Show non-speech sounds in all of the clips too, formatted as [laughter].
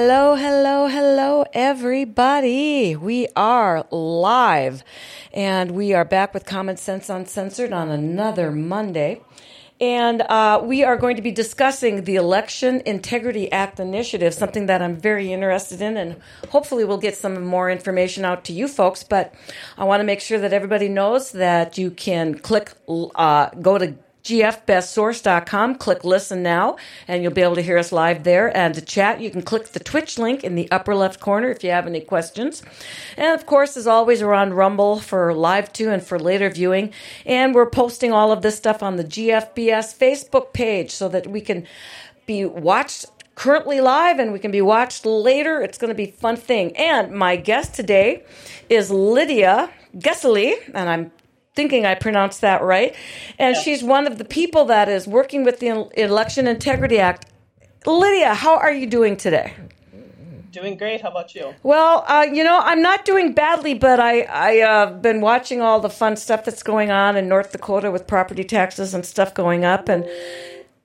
Hello, hello, hello, everybody. We are live and we are back with Common Sense UnSensored on another Monday. And uh, we are going to be discussing the Election Integrity Act initiative, something that I'm very interested in, and hopefully we'll get some more information out to you folks. But I want to make sure that everybody knows that you can click, uh, go to gfbestsource.com. Click listen now, and you'll be able to hear us live there. And to chat, you can click the Twitch link in the upper left corner if you have any questions. And of course, as always, we're on Rumble for live too and for later viewing. And we're posting all of this stuff on the GFBS Facebook page so that we can be watched currently live and we can be watched later. It's going to be fun thing. And my guest today is Lydia Gessely, and I'm thinking I pronounced that right. And yes. she's one of the people that is working with the Election Integrity Act. Lydia, how are you doing today? Doing great. How about you? Well, uh, you know, I'm not doing badly, but I I uh, been watching all the fun stuff that's going on in North Dakota with property taxes and stuff going up, and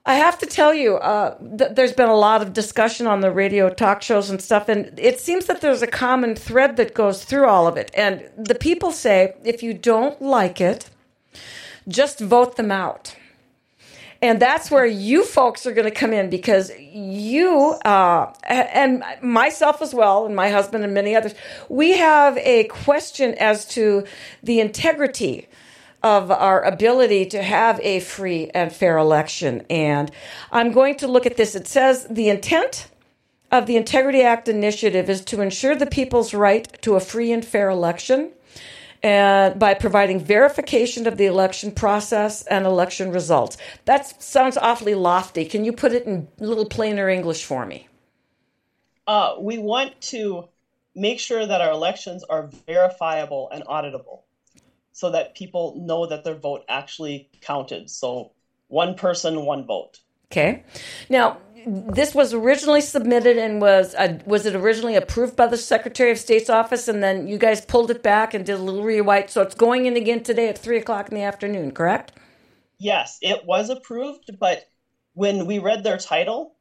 I have to tell you, uh, th- there's been a lot of discussion on the radio talk shows and stuff, and it seems that there's a common thread that goes through all of it. And the people say, if you don't like it, just vote them out. And that's where you folks are going to come in because you, uh, and myself as well, and my husband and many others, we have a question as to the integrity of our ability to have a free and fair election. And I'm going to look at this. It says the intent of the Integrity Act initiative is to ensure the people's right to a free and fair election and by providing verification of the election process and election results. That sounds awfully lofty. Can you put it in a little plainer English for me? Uh, we want to make sure that our elections are verifiable and auditable so that people know that their vote actually counted. So one person, one vote. Okay. Now, this was originally submitted and was uh, was it originally approved by the Secretary of State's office, and then you guys pulled it back and did a little rewrite. So it's going in again today at three o'clock in the afternoon, correct? Yes, it was approved, but when we read their title,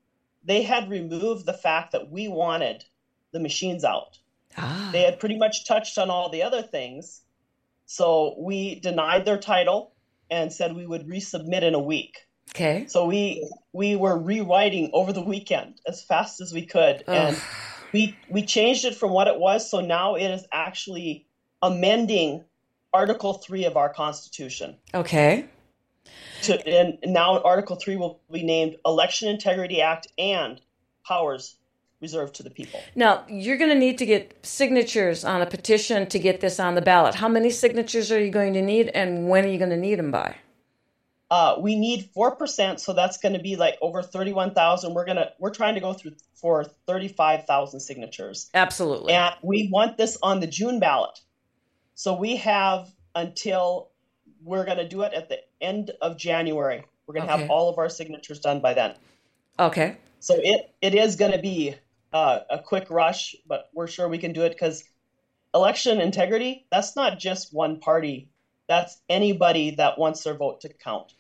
they had removed the fact that we wanted the machines out. Ah. They had pretty much touched on all the other things, so we denied their title and said we would resubmit in a week. Okay. So we we were rewriting over the weekend as fast as we could, Ugh. and we we changed it from what it was. So now it is actually amending Article Three of our Constitution. Okay. To, and now Article Three will be named Election Integrity Act and powers reserved to the people. Now, you're going to need to get signatures on a petition to get this on the ballot. How many signatures are you going to need, and when are you going to need them by? Uh, we need four percent, so that's going to be like over thirty-one thousand. We're gonna we're trying to go through for thirty-five thousand signatures. Absolutely, and we want this on the June ballot. So we have until we're going to do it at the end of January. We're going to okay. have all of our signatures done by then. Okay. So it it is going to be uh, a quick rush, but we're sure we can do it because election integrity, that's not just one party. That's anybody that wants their vote to count.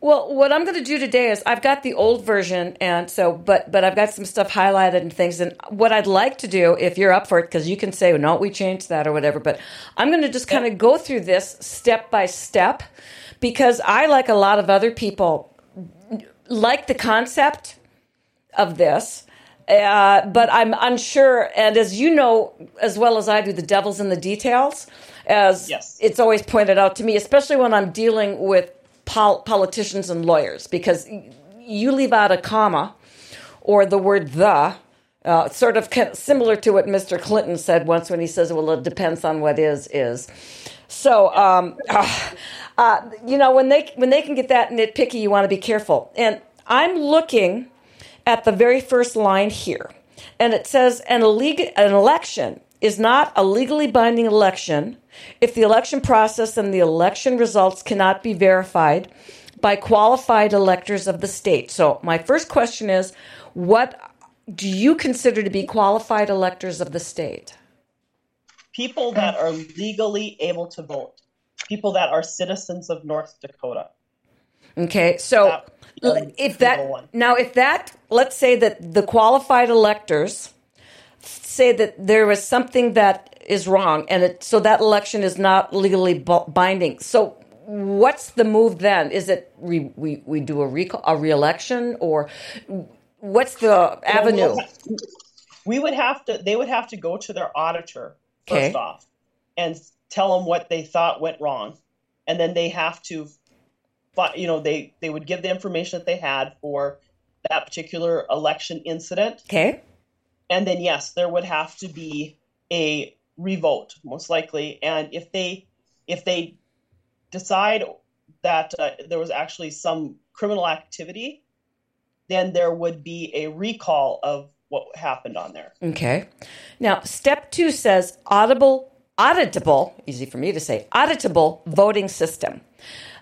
Well, what I'm going to do today is I've got the old version, and so, but but I've got some stuff highlighted and things. And what I'd like to do, if you're up for it, because you can say, well, "No, we changed that" or whatever. But I'm going to just kind of go through this step by step, because I, like a lot of other people, like the concept of this uh, but I'm unsure. And as you know as well as I do, the devil's in the details. As yes. it's always pointed out to me, especially when I'm dealing with pol- politicians and lawyers, because you leave out a comma or the word the. Uh, sort of similar to what Mr. Clinton said once when he says, "Well, it depends on what is is." So, um, uh, [sighs] uh, you know, when they when they can get that nitpicky, you want to be careful. And I'm looking at the very first line here. And it says an, an election is not a legally binding election if the election process and the election results cannot be verified by qualified electors of the state. So, my first question is what do you consider to be qualified electors of the state? People that are legally able to vote, people that are citizens of North Dakota. Okay, so if that now if that let's say that the qualified electors say that there was something that is wrong, and it, so that election is not legally binding. So, what's the move then? Is it we we, we do a recall, a reelection, or what's the avenue? We would have to. They would have to go to their auditor first okay. off, and tell them what they thought went wrong, and then they have to, you know, they they would give the information that they had for that particular election incident. Okay. And then yes, there would have to be a revote most likely, and if they if they decide that uh, there was actually some criminal activity, then there would be a recall of what happened on there. Okay. Now, step two says audible, auditable, easy for me to say, auditable voting system.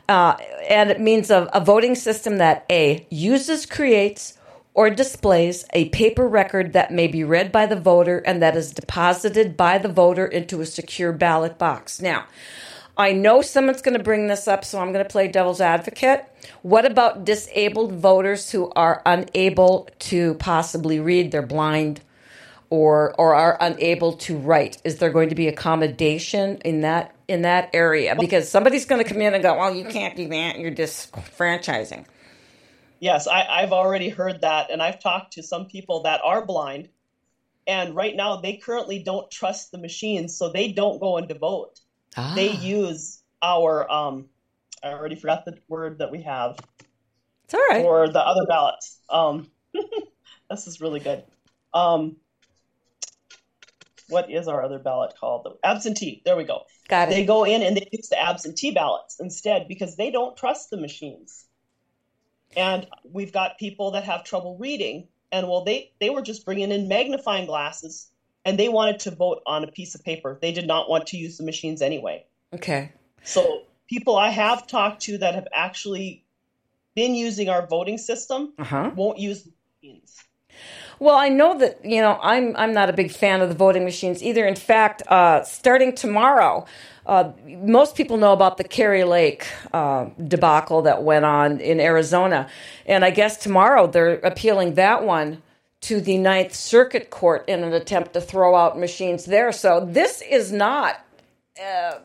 Uh, and it means a, a voting system that A, uses, creates, or displays a paper record that may be read by the voter and that is deposited by the voter into a secure ballot box. Now, I know someone's going to bring this up, so I'm going to play devil's advocate. What about disabled voters who are unable to possibly read? They're blind or or are unable to write. Is there going to be accommodation in that in that area? Because somebody's going to come in and go, "Well, you can't do that. You're disfranchising." Yes, I, I've already heard that, and I've talked to some people that are blind, and right now they currently don't trust the machines, so they don't go and vote Ah. They use our um, I already forgot the word that we have. It's all right. For the other ballots. Um, [laughs] this is really good. Um, what is our other ballot called? The absentee. There we go. Got it. They go in and they use the absentee ballots instead because they don't trust the machines. And we've got people that have trouble reading, and well, they they were just bringing in magnifying glasses and they wanted to vote on a piece of paper. They did not want to use the machines anyway. Okay. So people I have talked to that have actually been using our voting system uh-huh. won't use machines. Well, I know that you know I'm I'm not a big fan of the voting machines either. In fact, uh, starting tomorrow, uh, most people know about the Kari Lake uh, debacle that went on in Arizona, and I guess tomorrow they're appealing that one to the Ninth Circuit Court in an attempt to throw out machines there. So this is not. Uh,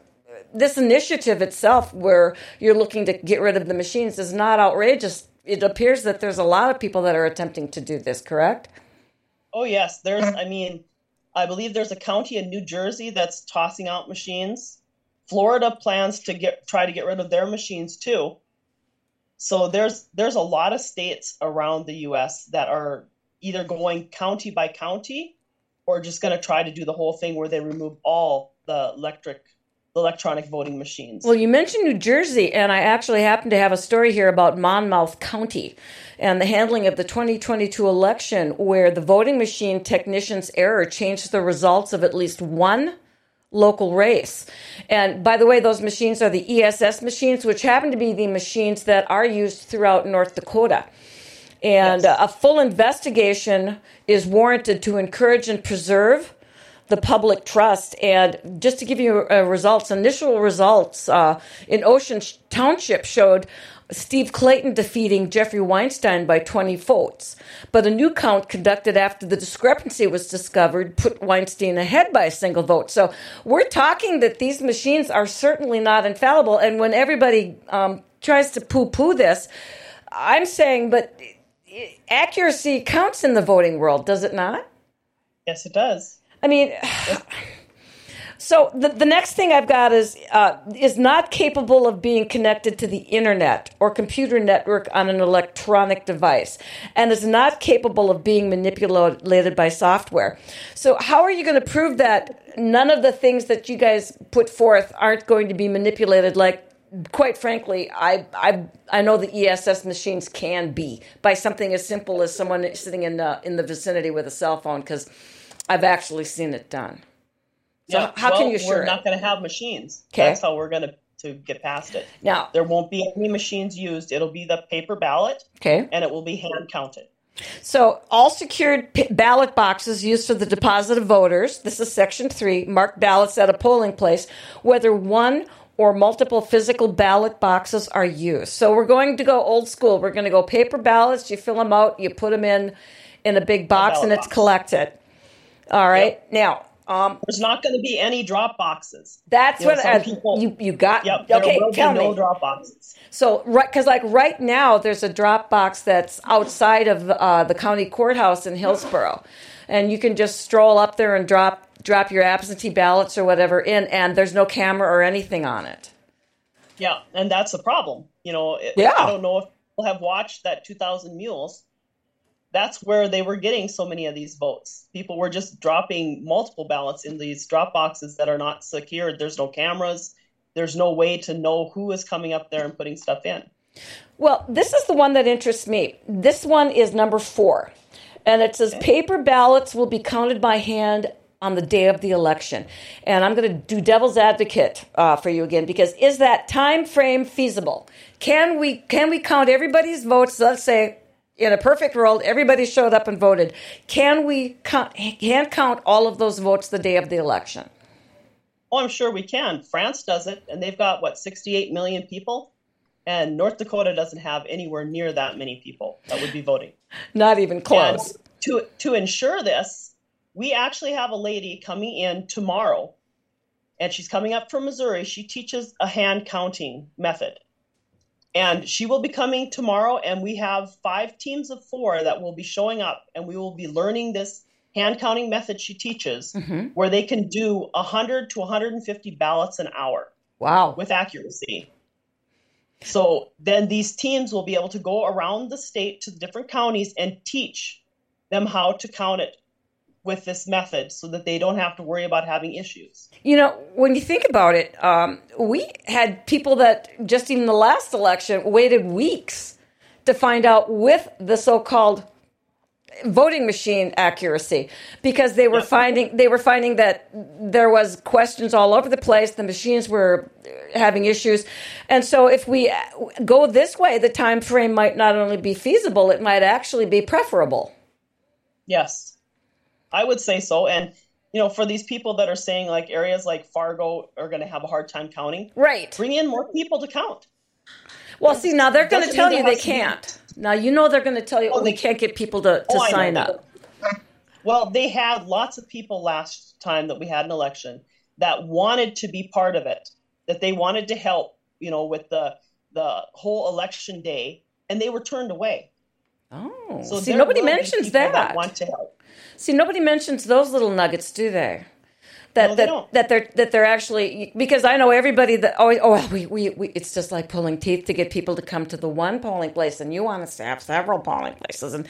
this initiative itself, where you're looking to get rid of the machines, is not outrageous. It appears that there's a lot of people that are attempting to do this, correct? Oh, yes. There's, I mean, I believe there's a county in New Jersey that's tossing out machines. Florida plans to get try to get rid of their machines too. So there's there's a lot of states around the US that are either going county by county or just going to try to do the whole thing where they remove all the electric electronic voting machines. Well, you mentioned New Jersey, and I actually happen to have a story here about Monmouth County and the handling of the 2022 election, where the voting machine technician's error changed the results of at least one local race. And by the way, those machines are the ESS machines, which happen to be the machines that are used throughout North Dakota. And yes. a full investigation is warranted to encourage and preserve the public trust. And just to give you uh, results, initial results uh, in Ocean Township showed Steve Clayton defeating Jeffrey Weinstein by 20 votes. But a new count conducted after the discrepancy was discovered put Weinstein ahead by a single vote. So we're talking that these machines are certainly not infallible. And when everybody um, tries to poo poo this, I'm saying, but accuracy counts in the voting world, does it not? Yes, it does. I mean, [sighs] so the, the next thing I've got is uh, is not capable of being connected to the internet or computer network on an electronic device, and is not capable of being manipulated by software. So, how are you going to prove that none of the things that you guys put forth aren't going to be manipulated like quite frankly, I, I I know the ESS machines can be by something as simple as someone sitting in the in the vicinity with a cell phone because I've actually seen it done. So yeah, how well, can you assure? We're not going to have machines. Okay. That's how we're going to to get past it. Now there won't be any machines used. It'll be the paper ballot. Okay. And it will be hand counted. So, all secured p- ballot boxes used for the deposit of voters, this is section three, marked ballots at a polling place, whether one or multiple physical ballot boxes are used. So we're going to go old school. We're going to go paper ballots. You fill them out, you put them in in a big box, and it's box. collected. All right. Yep. Now, um, There's not going to be any drop boxes. That's you know, what uh, people, you you got. Yep, okay, tell no drop boxes. So right, because like right now, there's a drop box that's outside of uh, the county courthouse in Hillsboro, and you can just stroll up there and drop drop your absentee ballots or whatever in, and there's no camera or anything on it. Yeah, and that's the problem. You know, yeah. I don't know if people have watched that 2,000 Mules that's where they were getting so many of these votes. People were just dropping multiple ballots in these drop boxes that are not secured. There's no cameras. There's no way to know who is coming up there and putting stuff in. Well, this is the one that interests me. This one is number four. And it says okay. paper ballots will be counted by hand on the day of the election. And I'm going to do devil's advocate uh, for you again because is that time frame feasible? Can we can we count everybody's votes? Let's say in a perfect world, everybody showed up and voted. Can we count, hand count all of those votes the day of the election? Oh, I'm sure we can. France does it, and they've got what 68 million people, and North Dakota doesn't have anywhere near that many people that would be voting. Not even close. And to to ensure this, we actually have a lady coming in tomorrow, and she's coming up from Missouri. She teaches a hand counting method. And she will be coming tomorrow, and we have five teams of four that will be showing up, and we will be learning this hand counting method she teaches, mm-hmm. where they can do 100 to 150 ballots an hour. Wow. With accuracy. So then these teams will be able to go around the state to the different counties and teach them how to count it with this method so that they don't have to worry about having issues. You know, when you think about it, um, we had people that just in the last election waited weeks to find out with the so called voting machine accuracy because they were finding they were finding that there was questions all over the place. The machines were having issues. And so if we go this way the time frame might not only be feasible it might actually be preferable. Yes I would say so. And you know, for these people that are saying like areas like Fargo are going to have a hard time counting, right? Bring in more people to count. Well, see, now they're going to tell you they can't. Now you know they're going to tell you, oh, they can't get people to, to oh, sign up. Well, they had lots of people last time that we had an election that wanted to be part of it, that they wanted to help, you know, with the the whole election day, and they were turned away. Oh, so see, nobody mentions that. that. Want to help? See, nobody mentions those little nuggets, do they? That, no, that, they that they're that they're actually because I know everybody that oh oh we, we, we it's just like pulling teeth to get people to come to the one polling place and you want us to have several polling places and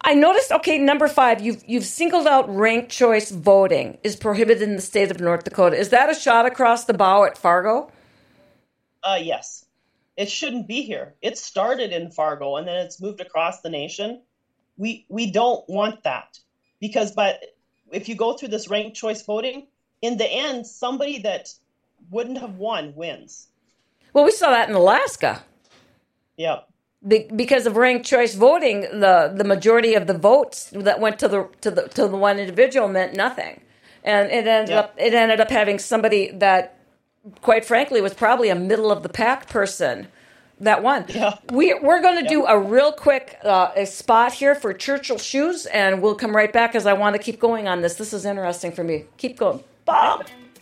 I noticed okay number five you've you've singled out ranked choice voting is prohibited in the state of North Dakota is that a shot across the bow at Fargo? Uh yes, it shouldn't be here. It started in Fargo and then it's moved across the nation. We we don't want that because but if you go through this ranked choice voting, in the end, somebody that wouldn't have won wins. Well, we saw that in Alaska. Yeah. Be- because of ranked choice voting, the the majority of the votes that went to the to the to the one individual meant nothing, and it ended yeah. up it ended up having somebody that, quite frankly, was probably a middle of the pack person that one. Yeah. We, we're going to yeah. do a real quick uh, spot here for Churchill Shoes, and we'll come right back because I want to keep going on this. This is interesting for me. Keep going. Bob.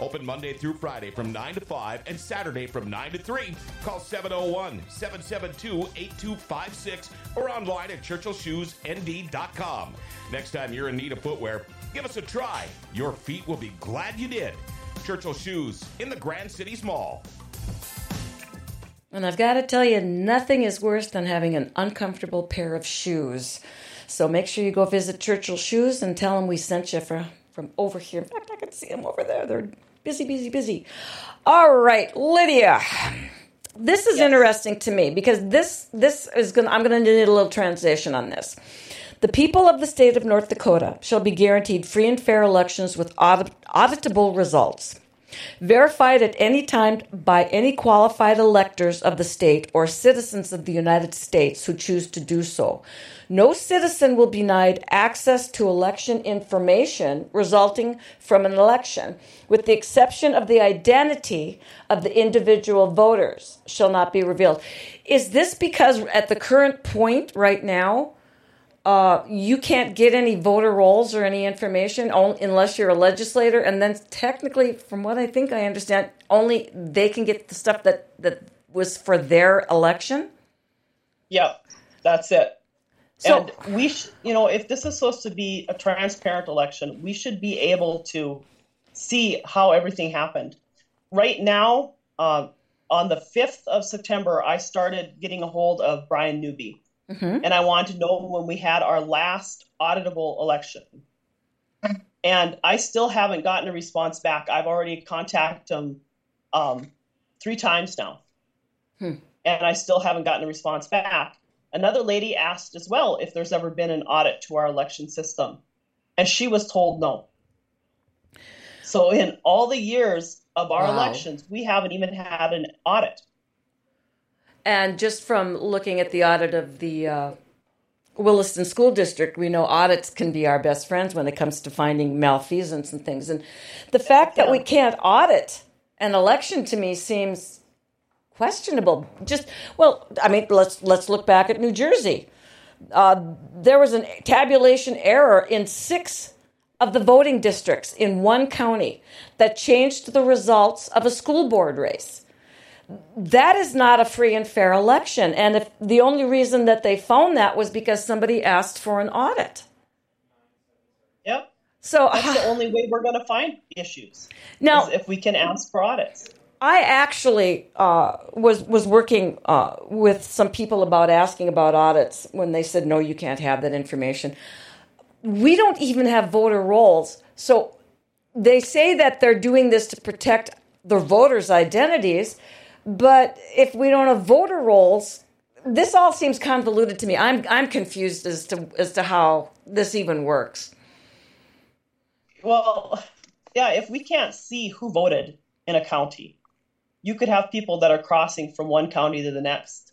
Open Monday through Friday from 9 to 5 and Saturday from 9 to 3. Call 701 772 8256 or online at churchillshoesnd.com. Next time you're in need of footwear, give us a try. Your feet will be glad you did. Churchill Shoes in the Grand Cities Mall. And I've got to tell you, nothing is worse than having an uncomfortable pair of shoes. So make sure you go visit Churchill Shoes and tell them we sent you for, from over here. In fact, I can see them over there. They're busy, busy, busy. All right, Lydia. This is yes. interesting to me because this this is going. I'm going to need a little transition on this. The people of the state of North Dakota shall be guaranteed free and fair elections with audit- auditable results verified at any time by any qualified electors of the state or citizens of the United States who choose to do so. No citizen will be denied access to election information resulting from an election, with the exception of the identity of the individual voters shall not be revealed. Is this because at the current point right now, uh, you can't get any voter rolls or any information unless you're a legislator. And then technically, from what I think I understand, only they can get the stuff that, that was for their election. Yeah, that's it. So, and we, sh- you know, if this is supposed to be a transparent election, we should be able to see how everything happened. Right now, uh, on the 5th of September, I started getting a hold of Brian Newby Mm-hmm. And I wanted to know when we had our last auditable election. And I still haven't gotten a response back. I've already contacted them um, three times now. Hmm. And I still haven't gotten a response back. Another lady asked as well if there's ever been an audit to our election system. And she was told no. So, in all the years of our wow. elections, we haven't even had an audit. And just from looking at the audit of the uh, Williston School District, we know audits can be our best friends when it comes to finding malfeasance and things. And the fact that we can't audit an election to me seems questionable. Just well, I mean, let's let's look back at New Jersey. Uh, there was a tabulation error in six of the voting districts in one county that changed the results of a school board race that is not a free and fair election. And if the only reason that they found that was because somebody asked for an audit. Yep. So that's the [sighs] only way we're going to find issues. Now, if we can ask for audits. I actually uh, was was working uh, with some people about asking about audits when they said no, you can't have that information. We don't even have voter rolls, so they say that they're doing this to protect the voters' identities. But if we don't have voter rolls, this all seems convoluted to me. I'm I'm confused as to as to how this even works. Well, yeah, if we can't see who voted in a county, you could have people that are crossing from one county to the next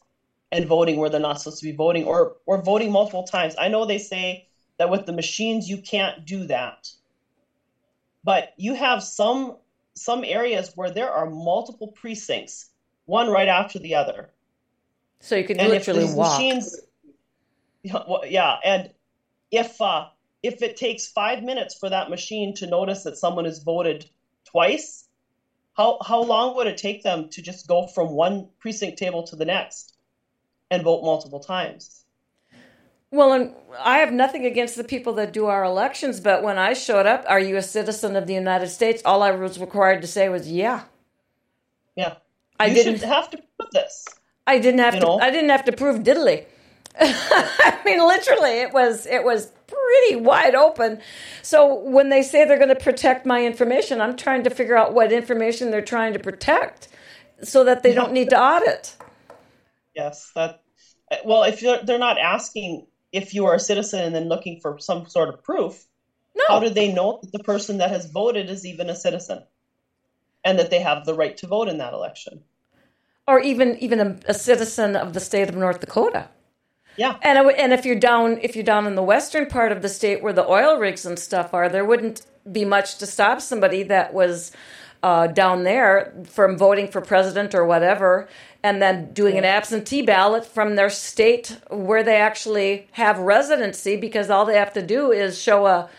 and voting where they're not supposed to be voting or or voting multiple times. I know they say that with the machines you can't do that. But you have some some areas where there are multiple precincts one right after the other. So you can and literally walk. Machines, yeah, and if uh, if it takes five minutes for that machine to notice that someone has voted twice, how how long would it take them to just go from one precinct table to the next and vote multiple times? Well, and I have nothing against the people that do our elections, but when I showed up, are you a citizen of the United States? All I was required to say was, yeah. Yeah. I you didn't have to prove this. I didn't have to. Know? I didn't have to prove diddly. [laughs] I mean, literally, it was it was pretty wide open. So when they say they're going to protect my information, I'm trying to figure out what information they're trying to protect, so that they don't need to audit. Yes, that. Well, if they're not asking if you are a citizen and then looking for some sort of proof, no. how do they know that the person that has voted is even a citizen? And that they have the right to vote in that election. Or even even a, a citizen of the state of North Dakota. Yeah. And and if you're down if you're down in the western part of the state where the oil rigs and stuff are, there wouldn't be much to stop somebody that was uh, down there from voting for president or whatever, and then doing an absentee ballot from their state where they actually have residency, because all they have to do is show a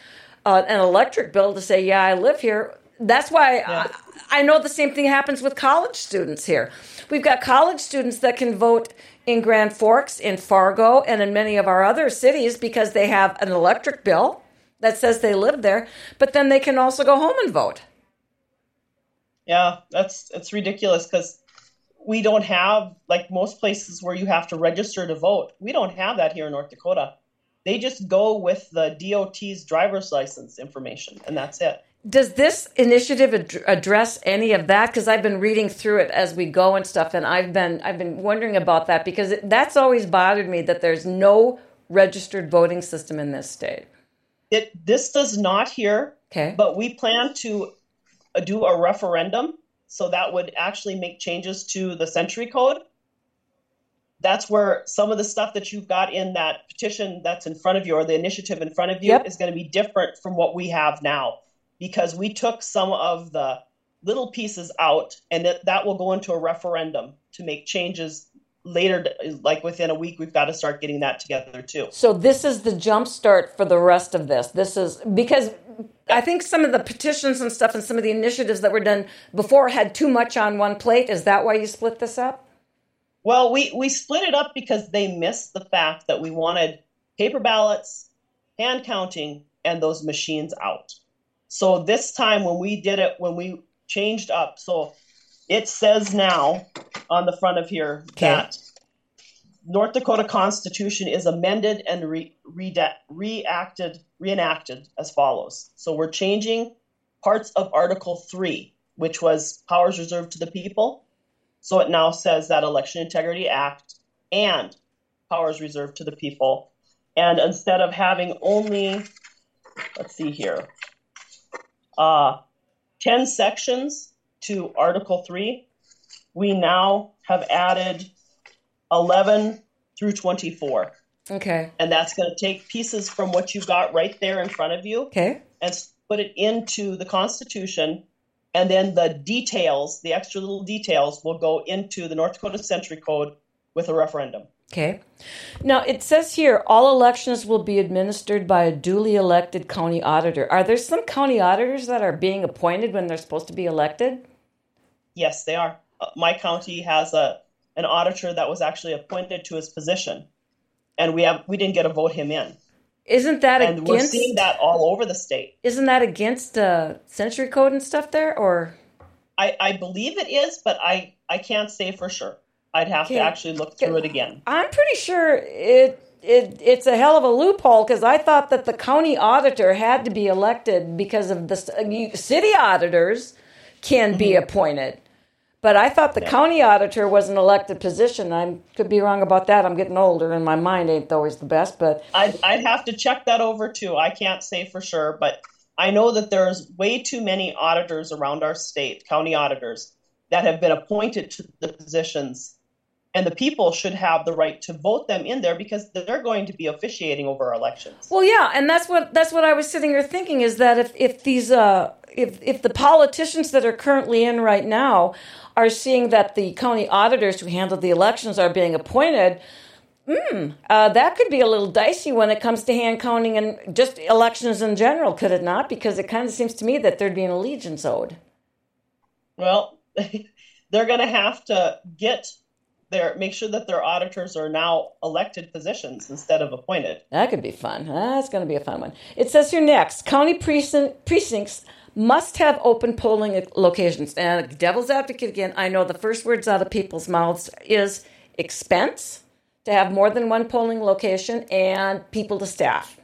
uh, an electric bill to say, "Yeah, I live here." That's why yeah. I, I know the same thing happens with college students here. We've got college students that can vote in Grand Forks, in Fargo, and in many of our other cities because they have an electric bill that says they live there, but then they can also go home and vote. Yeah, that's it's ridiculous because we don't have like most places where you have to register to vote. We don't have that here in North Dakota. They just go with the DOT's driver's license information, and that's it. Does this initiative ad- address any of that? Because I've been reading through it as we go and stuff, and I've been I've been wondering about that because it, that's always bothered me that there's no registered voting system in this state. It this does not here. Okay. But we plan to uh, do a referendum, so that would actually make changes to the century code. That's where some of the stuff that you've got in that petition that's in front of you or the initiative in front of you Yep. is going to be different from what we have now because we took some of the little pieces out and that, that will go into a referendum to make changes later like within a week we've got to start getting that together too So this is the jump start for the rest of this. This is because I think some of the petitions and stuff and some of the initiatives that were done before had too much on one plate. Is that why you split this up? Well, we, we split it up because they missed the fact that we wanted paper ballots, hand counting, and those machines out. So this time when we did it, when we changed up, so it says now on the front of here Okay. that North Dakota Constitution is amended and re, reda- reacted, reenacted as follows. So we're changing parts of Article 3, which was powers reserved to the people. So it now says that Election Integrity Act and powers reserved to the people. And instead of having only, let's see here, uh, 10 sections to Article 3, we now have added 11 through 24. Okay. And that's going to take pieces from what you've got right there in front of you Okay. and put it into the Constitution. And then the details, the extra little details, will go into the North Dakota Century Code with a referendum. Okay. Now it says here all elections will be administered by a duly elected county auditor. Are there some county auditors that are being appointed when they're supposed to be elected? Yes, they are. Uh, my county has a an auditor that was actually appointed to his position, and we have we didn't get to vote him in. Isn't that against And we're seeing that all over the state. Isn't that against uh, century code and stuff there? Or I, I believe it is, but I, I can't say for sure. I'd have to actually look through it again. I'm pretty sure it. It, it's a hell of a loophole because I thought that the county auditor had to be elected because of the uh, city auditors can be appointed. But I thought the county auditor was an elected position. I could be wrong about that. I'm getting older and my mind ain't always the best. But I'd, I'd have to check that over too. I can't say for sure, but I know that there's way too many auditors around our state, county auditors, that have been appointed to the positions. And the people should have the right to vote them in there because they're going to be officiating over our elections. Well, yeah, and that's what that's what I was sitting here thinking is that if if these uh if if the politicians that are currently in right now are seeing that the county auditors who handle the elections are being appointed, hmm, uh, that could be a little dicey when it comes to hand counting and just elections in general, could it not? Because it kind of seems to me that there'd be an allegiance owed. Well, [laughs] they're going to have to get their make sure that their auditors are now elected positions instead of appointed. That could be fun. That's going to be a fun one. It says here next county precinct, precincts must have open polling locations. And devil's advocate again, I know the first words out of people's mouths is expense to have more than one polling location and people to staff.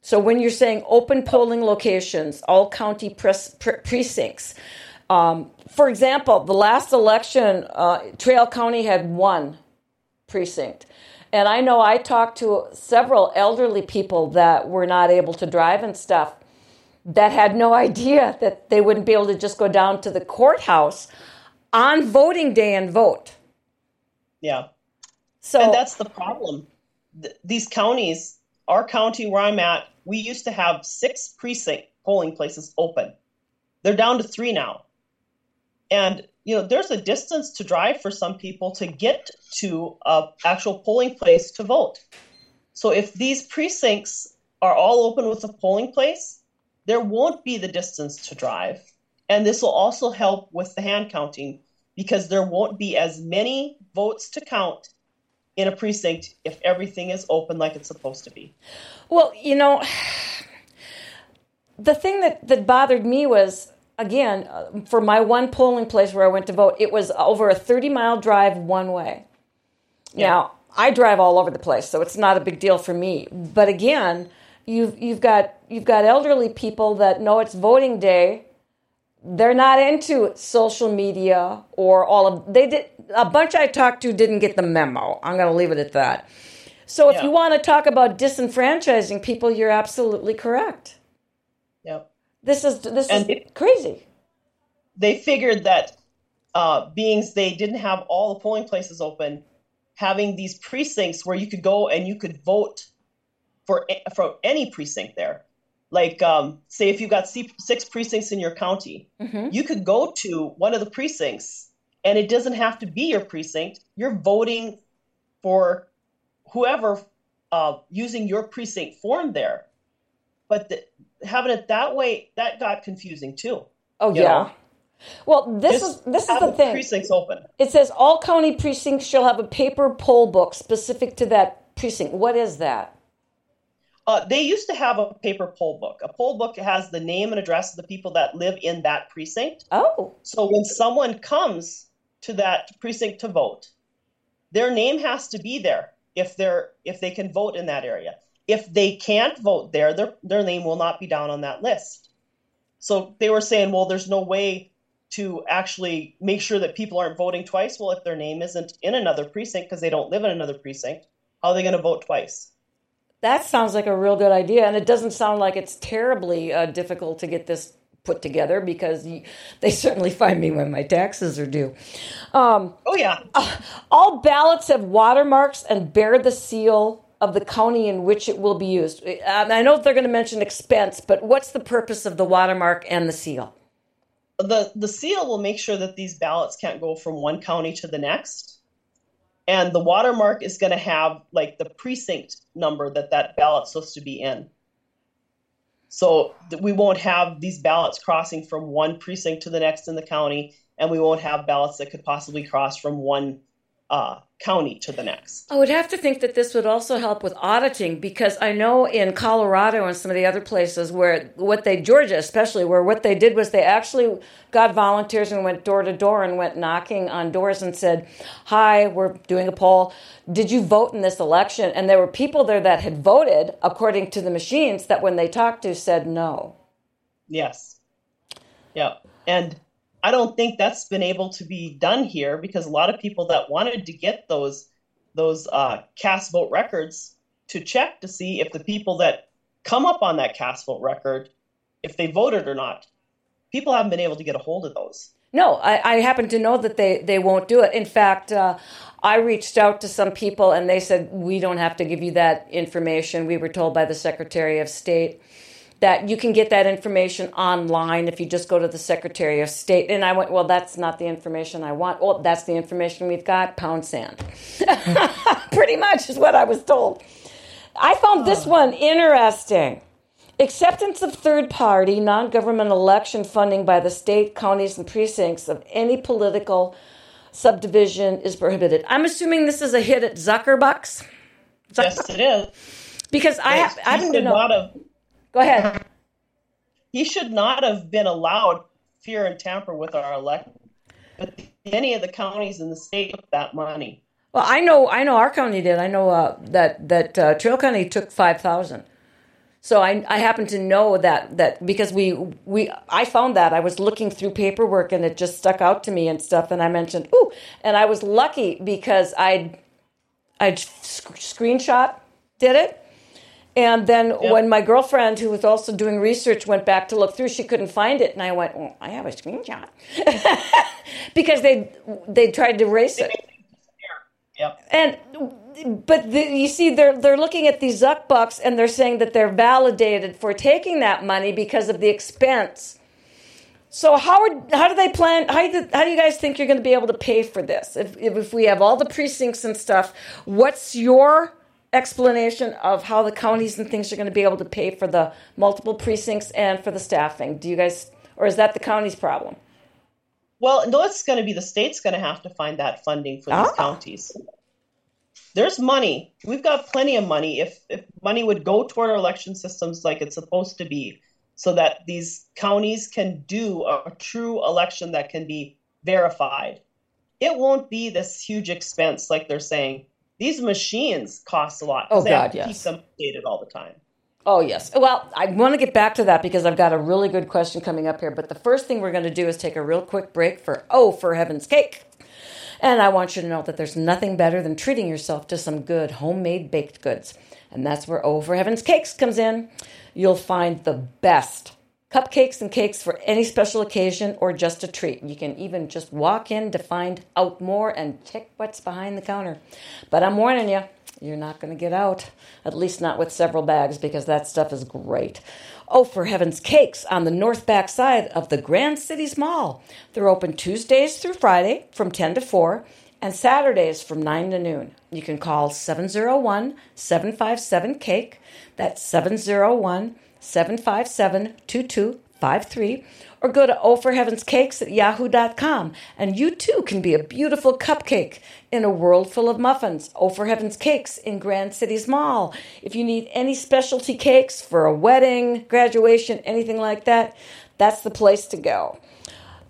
So when you're saying open polling locations, all county pre- precincts, um, for example, the last election, uh, Traill County had one precinct. And I know I talked to several elderly people that were not able to drive and stuff that had no idea that they wouldn't be able to just go down to the courthouse on voting day and vote. Yeah. So And that's the problem. Th- these counties, our county where I'm at, we used to have six precinct polling places open. They're down to three now. And you know, there's a distance to drive for some people to get to a actual polling place to vote. So if these precincts are all open with a polling place, there won't be the distance to drive. And this will also help with the hand counting because there won't be as many votes to count in a precinct if everything is open like it's supposed to be. Well, you know, [sighs] the thing that, that bothered me was, again, uh, for my one polling place where I went to vote, it was over a 30 mile drive one way. Now, I drive all over the place, so it's not a big deal for me. But again, you've, you've, got, you've got elderly people that know it's voting day. They're not into social media or all of they did a bunch I talked to didn't get the memo. I'm going to leave it at that. So if yeah. you want to talk about disenfranchising people, you're absolutely correct. This is this and is it, crazy. They figured that uh, beings they didn't have all the polling places open, having these precincts where you could go and you could vote for for any precinct there. Like, um, say, if you got six precincts in your county, mm-hmm. you could go to one of the precincts, and it doesn't have to be your precinct. You're voting for whoever uh, using your precinct form there. But the, having it that way, that got confusing too. Oh yeah. Know? Well, this Just is this is the thing. Precincts open. It says all county precincts shall have a paper poll book specific to that precinct. What is that? Uh, they used to have a paper poll book. A poll book has the name and address of the people that live in that precinct. Oh. So when someone comes to that precinct to vote, their name has to be there if they're if they can vote in that area. If they can't vote there, their their name will not be down on that list. So they were saying, well, there's no way to actually make sure that people aren't voting twice. Well, if their name isn't in another precinct because they don't live in another precinct, how are they going to vote twice? That sounds like a real good idea, and it doesn't sound like it's terribly uh, difficult to get this put together because they certainly find me when my taxes are due. Um, oh yeah. Uh, all ballots have watermarks and bear the seal of the county in which it will be used. Uh, I know they're going to mention expense, but what's the purpose of the watermark and the seal? the the seal will make sure that these ballots can't go from one county to the next and the watermark is going to have like the precinct number that that ballot's supposed to be in so we won't have these ballots crossing from one precinct to the next in the county and we won't have ballots that could possibly cross from one uh, county to the next. I would have to think that this would also help with auditing because I know in Colorado and some of the other places where what they, Georgia especially, where what they did was they actually got volunteers and went door to door and went knocking on doors and said, Hi, we're doing a poll. Did you vote in this election? And there were people there that had voted according to the machines that when they talked to said no. Yes. Yeah. And I don't think that's been able to be done here because a lot of people that wanted to get those those uh, cast vote records to check to see if the people that come up on that cast vote record, if they voted or not, people haven't been able to get a hold of those. No, I, I happen to know that they, they won't do it. In fact, uh, I reached out to some people and they said, we don't have to give you that information. We were told by the Secretary of State that you can get that information online if you just go to the Secretary of State. And I went, well, that's not the information I want. Well, that's the information we've got. Pound sand. [laughs] Pretty much is what I was told. I found this one interesting. Acceptance of third party, non government election funding by the state, counties, and precincts of any political subdivision is prohibited. I'm assuming this is a hit at Zuckerbucks. Zucker- yes, it is. Because I, I didn't know. Go ahead. He should not have been allowed fear and tamper with our election. But any of the counties in the state took that money. Well, I know, I know, our county did. I know uh, that that uh, Traill County took five thousand. So I, I happen to know that that because we we I found that I was looking through paperwork and it just stuck out to me and stuff, and I mentioned ooh, and I was lucky because I I screenshot did it and then yep. when my girlfriend, who was also doing research, went back to look through, she couldn't find it, and I went, well, "I have a screenshot," [laughs] because they they tried to erase it. Yep. And but the, you see, they're they're looking at these Zuck bucks, and they're saying that they're validated for taking that money because of the expense. So how would, how do they plan? How do, how do you guys think you're going to be able to pay for this? If if we have all the precincts and stuff, what's your explanation of how the counties and things are going to be able to pay for the multiple precincts and for the staffing. Do you guys, or is that the county's problem? Well, no, it's going to be the state's going to have to find that funding for these ah. counties. There's money. We've got plenty of money. If, if money would go toward our election systems like it's supposed to be, so that these counties can do a, a true election that can be verified, it won't be this huge expense like they're saying these machines cost a lot. Oh God, yes. Keep them updated all the time. Oh yes. Well, I want to get back to that because I've got a really good question coming up here. But the first thing we're going to do is take a real quick break for oh, for heaven's cake. And I want you to know that there's nothing better than treating yourself to some good homemade baked goods. And that's where Oh for Heaven's Cakes comes in. You'll find the best cupcakes and cakes for any special occasion or just a treat. You can even just walk in to find out more and check what's behind the counter. But I'm warning you, you're not going to get out, at least not with several bags, because that stuff is great. Oh, for heaven's cakes on the north back side of the Grand Cities Mall. They're open Tuesdays through Friday from 10 to 4 and Saturdays from 9 to noon. You can call 701 757 Cake. That's 701 757 2253 or go to Oh for Heaven's Cakes at yahoo.com. And you too can be a beautiful cupcake in a world full of muffins. Oh for Heaven's Cakes in Grand Cities Mall. If you need any specialty cakes for a wedding, graduation, anything like that, that's the place to go.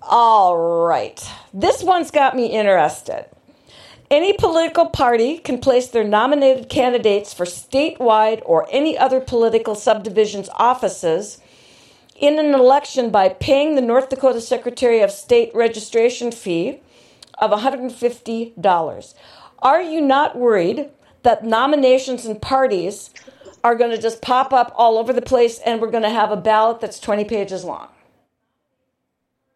All right. This one's got me interested. Any political party can place their nominated candidates for statewide or any other political subdivision's offices in an election by paying the North Dakota Secretary of State registration fee of $150. Are you not worried that nominations and parties are going to just pop up all over the place and we're going to have a ballot that's 20 pages long?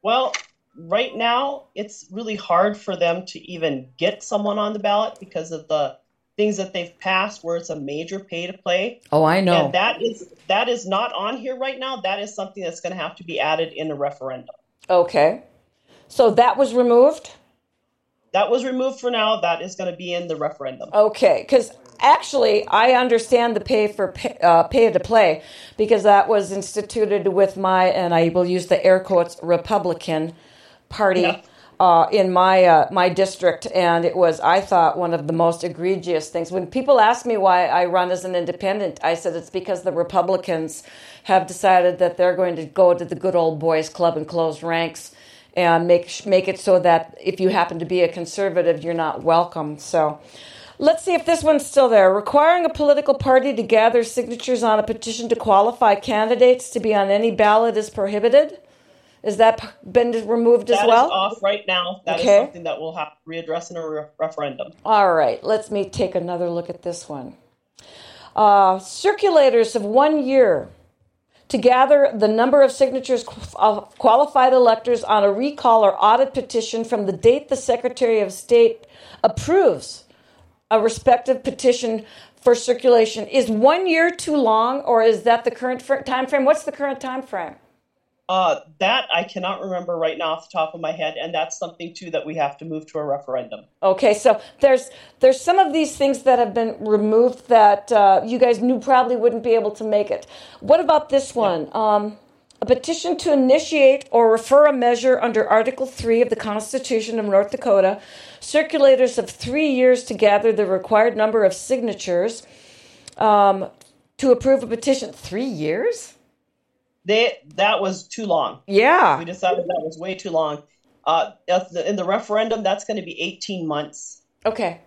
Well, right now it's really hard for them to even get someone on the ballot because of the things that they've passed where it's a major pay to play. Oh, I know. And that is that is not on here right now. That is something that's going to have to be added in a referendum. Okay. So that was removed? That was removed for now. That is going to be in the referendum. Okay, cuz actually I understand the pay for pay, uh, pay to play because that was instituted with my and I will use the air quotes Republican party. Yeah uh, in my uh, my district, and it was I thought one of the most egregious things. When people ask me why I run as an independent, I said it's because the Republicans have decided that they're going to go to the good old boys club and close ranks and make make it so that if you happen to be a conservative, you're not welcome. So. Let's see if this one's still there. Requiring a political party to gather signatures on a petition to qualify candidates to be on any ballot is prohibited. Is that been removed as that well? off right now. That okay. is something that we'll have to readdress in a re- referendum. All right. Let me take another look at this one. Uh, circulators of one year to gather the number of signatures of qualified electors on a recall or audit petition from the date the Secretary of State approves a respective petition for circulation. Is one year too long, or is that the current time frame? What's the current time frame? Uh, that I cannot remember right now off the top of my head, and that's something too that we have to move to a referendum. Okay, so there's there's some of these things that have been removed that uh, you guys knew probably wouldn't be able to make it. What about this one? Yeah. Um, a petition to initiate or refer a measure under Article 3 of the Constitution of North Dakota. Circulators of three years to gather the required number of signatures um, to approve a petition. Three years? They that was too long. Yeah, we decided that was way too long. Uh, in the referendum, that's going to be 18 months. Okay.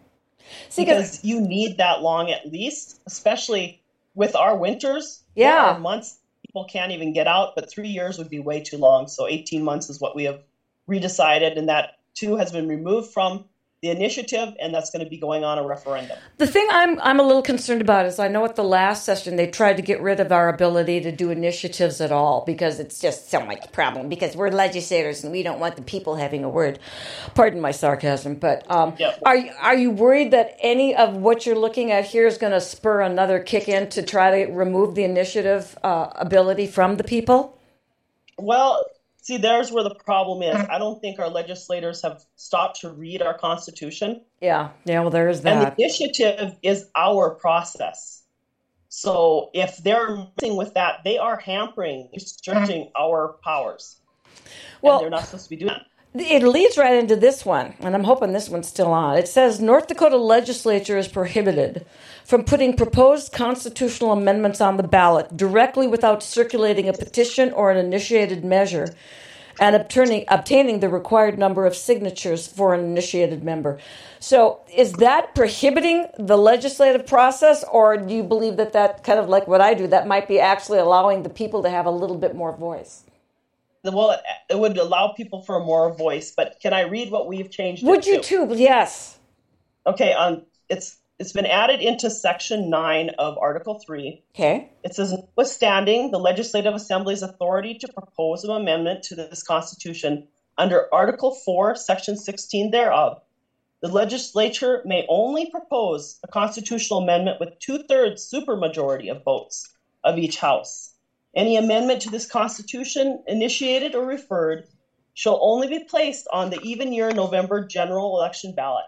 See, because you need that long at least, especially with our winters. Yeah, months people can't even get out, but three years would be way too long. So 18 months is what we have redecided, and that too has been removed from the initiative, and that's going to be going on a referendum. The thing I'm I'm a little concerned about is I know at the last session they tried to get rid of our ability to do initiatives at all because it's just so much problem because we're legislators and we don't want the people having a word. Pardon my sarcasm, but um, yep. are are you worried that any of what you're looking at here is going to spur another kick in to try to remove the initiative uh, ability from the people? Well, See, there's where the problem is. Uh-huh. I don't think our legislators have stopped to read our Constitution. Yeah, yeah, well, there is that. And the initiative is our process. So if they're messing with that, they are hampering, restricting uh-huh. our powers. Well, and they're not supposed to be doing that. It leads right into this one, and I'm hoping this one's still on. It says North Dakota legislature is prohibited from putting proposed constitutional amendments on the ballot directly without circulating a petition or an initiated measure and obtaining, obtaining the required number of signatures for an initiated member. So, is that prohibiting the legislative process, or do you believe that that kind of like what I do, that might be actually allowing the people to have a little bit more voice? well, it would allow people for more voice. But can I read what we've changed? Would you to? too? Yes. Okay. Um, it's it's been added into section nine of Article three. Okay. It says, notwithstanding the Legislative Assembly's authority to propose an amendment to this Constitution under Article four, Section sixteen thereof, the legislature may only propose a constitutional amendment with two-thirds supermajority of votes of each house. Any amendment to this Constitution initiated or referred shall only be placed on the even year November general election ballot.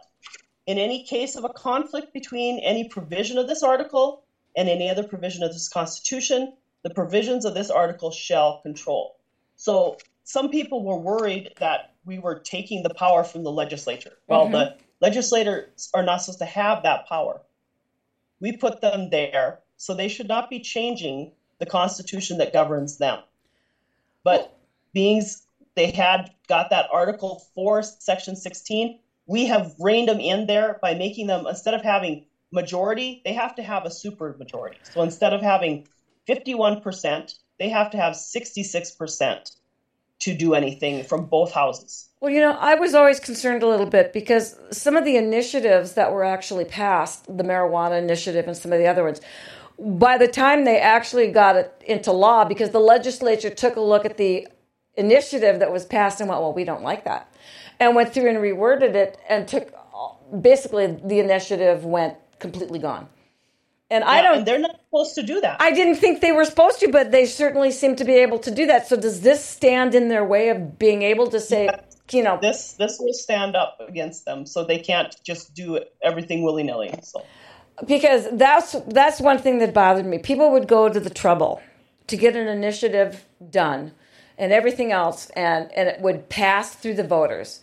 In any case of a conflict between any provision of this article and any other provision of this Constitution, the provisions of this article shall control. So some people were worried that we were taking the power from the legislature. Well, mm-hmm. the legislators are not supposed to have that power. We put them there, so they should not be changing the constitution that governs them. But being they had got that Article 4, Section 16, we have reined them in there by making them, instead of having majority, they have to have a super majority. So instead of having 51%, they have to have 66% to do anything from both houses. Well, you know, I was always concerned a little bit because some of the initiatives that were actually passed, the marijuana initiative and some of the other ones, by the time they actually got it into law, because the legislature took a look at the initiative that was passed and went, well, we don't like that, and went through and reworded it and took basically the initiative went completely gone. And yeah, I don't. And they're not supposed to do that. I didn't think they were supposed to, but they certainly seem to be able to do that. So does this stand in their way of being able to say, yeah. you know, this this will stand up against them, so they can't just do everything willy nilly. So. Because that's that's one thing that bothered me. People would go to the trouble to get an initiative done and everything else, and and it would pass through the voters,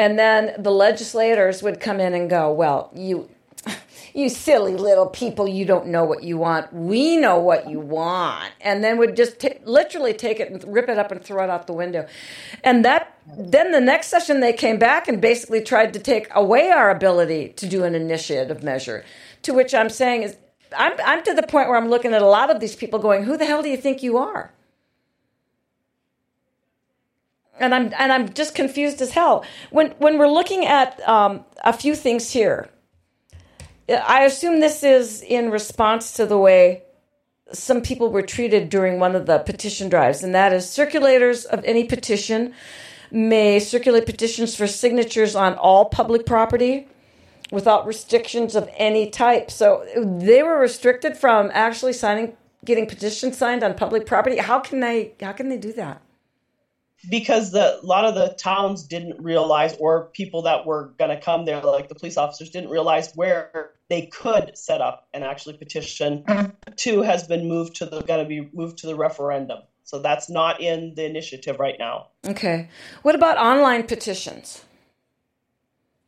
and then the legislators would come in and go, well, you you silly little people, you don't know what you want. We know what you want. And then would just t- literally take it and rip it up and throw it out the window. And that, then the next session they came back and basically tried to take away our ability to do an initiative measure. To which I'm saying is, I'm, I'm to the point where I'm looking at a lot of these people going, who the hell do you think you are? And I'm and I'm just confused as hell. When when we're looking at um, a few things here, I assume this is in response to the way some people were treated during one of the petition drives, and that is circulators of any petition may circulate petitions for signatures on all public property without restrictions of any type. So they were restricted from actually signing getting petitions signed on public property. How can they how can they do that? Because the a lot of the towns didn't realize or people that were going to come there like the police officers didn't realize where they could set up and actually petition mm-hmm. two has been moved to the going to be moved to the referendum. So that's not in the initiative right now. Okay. What about online petitions?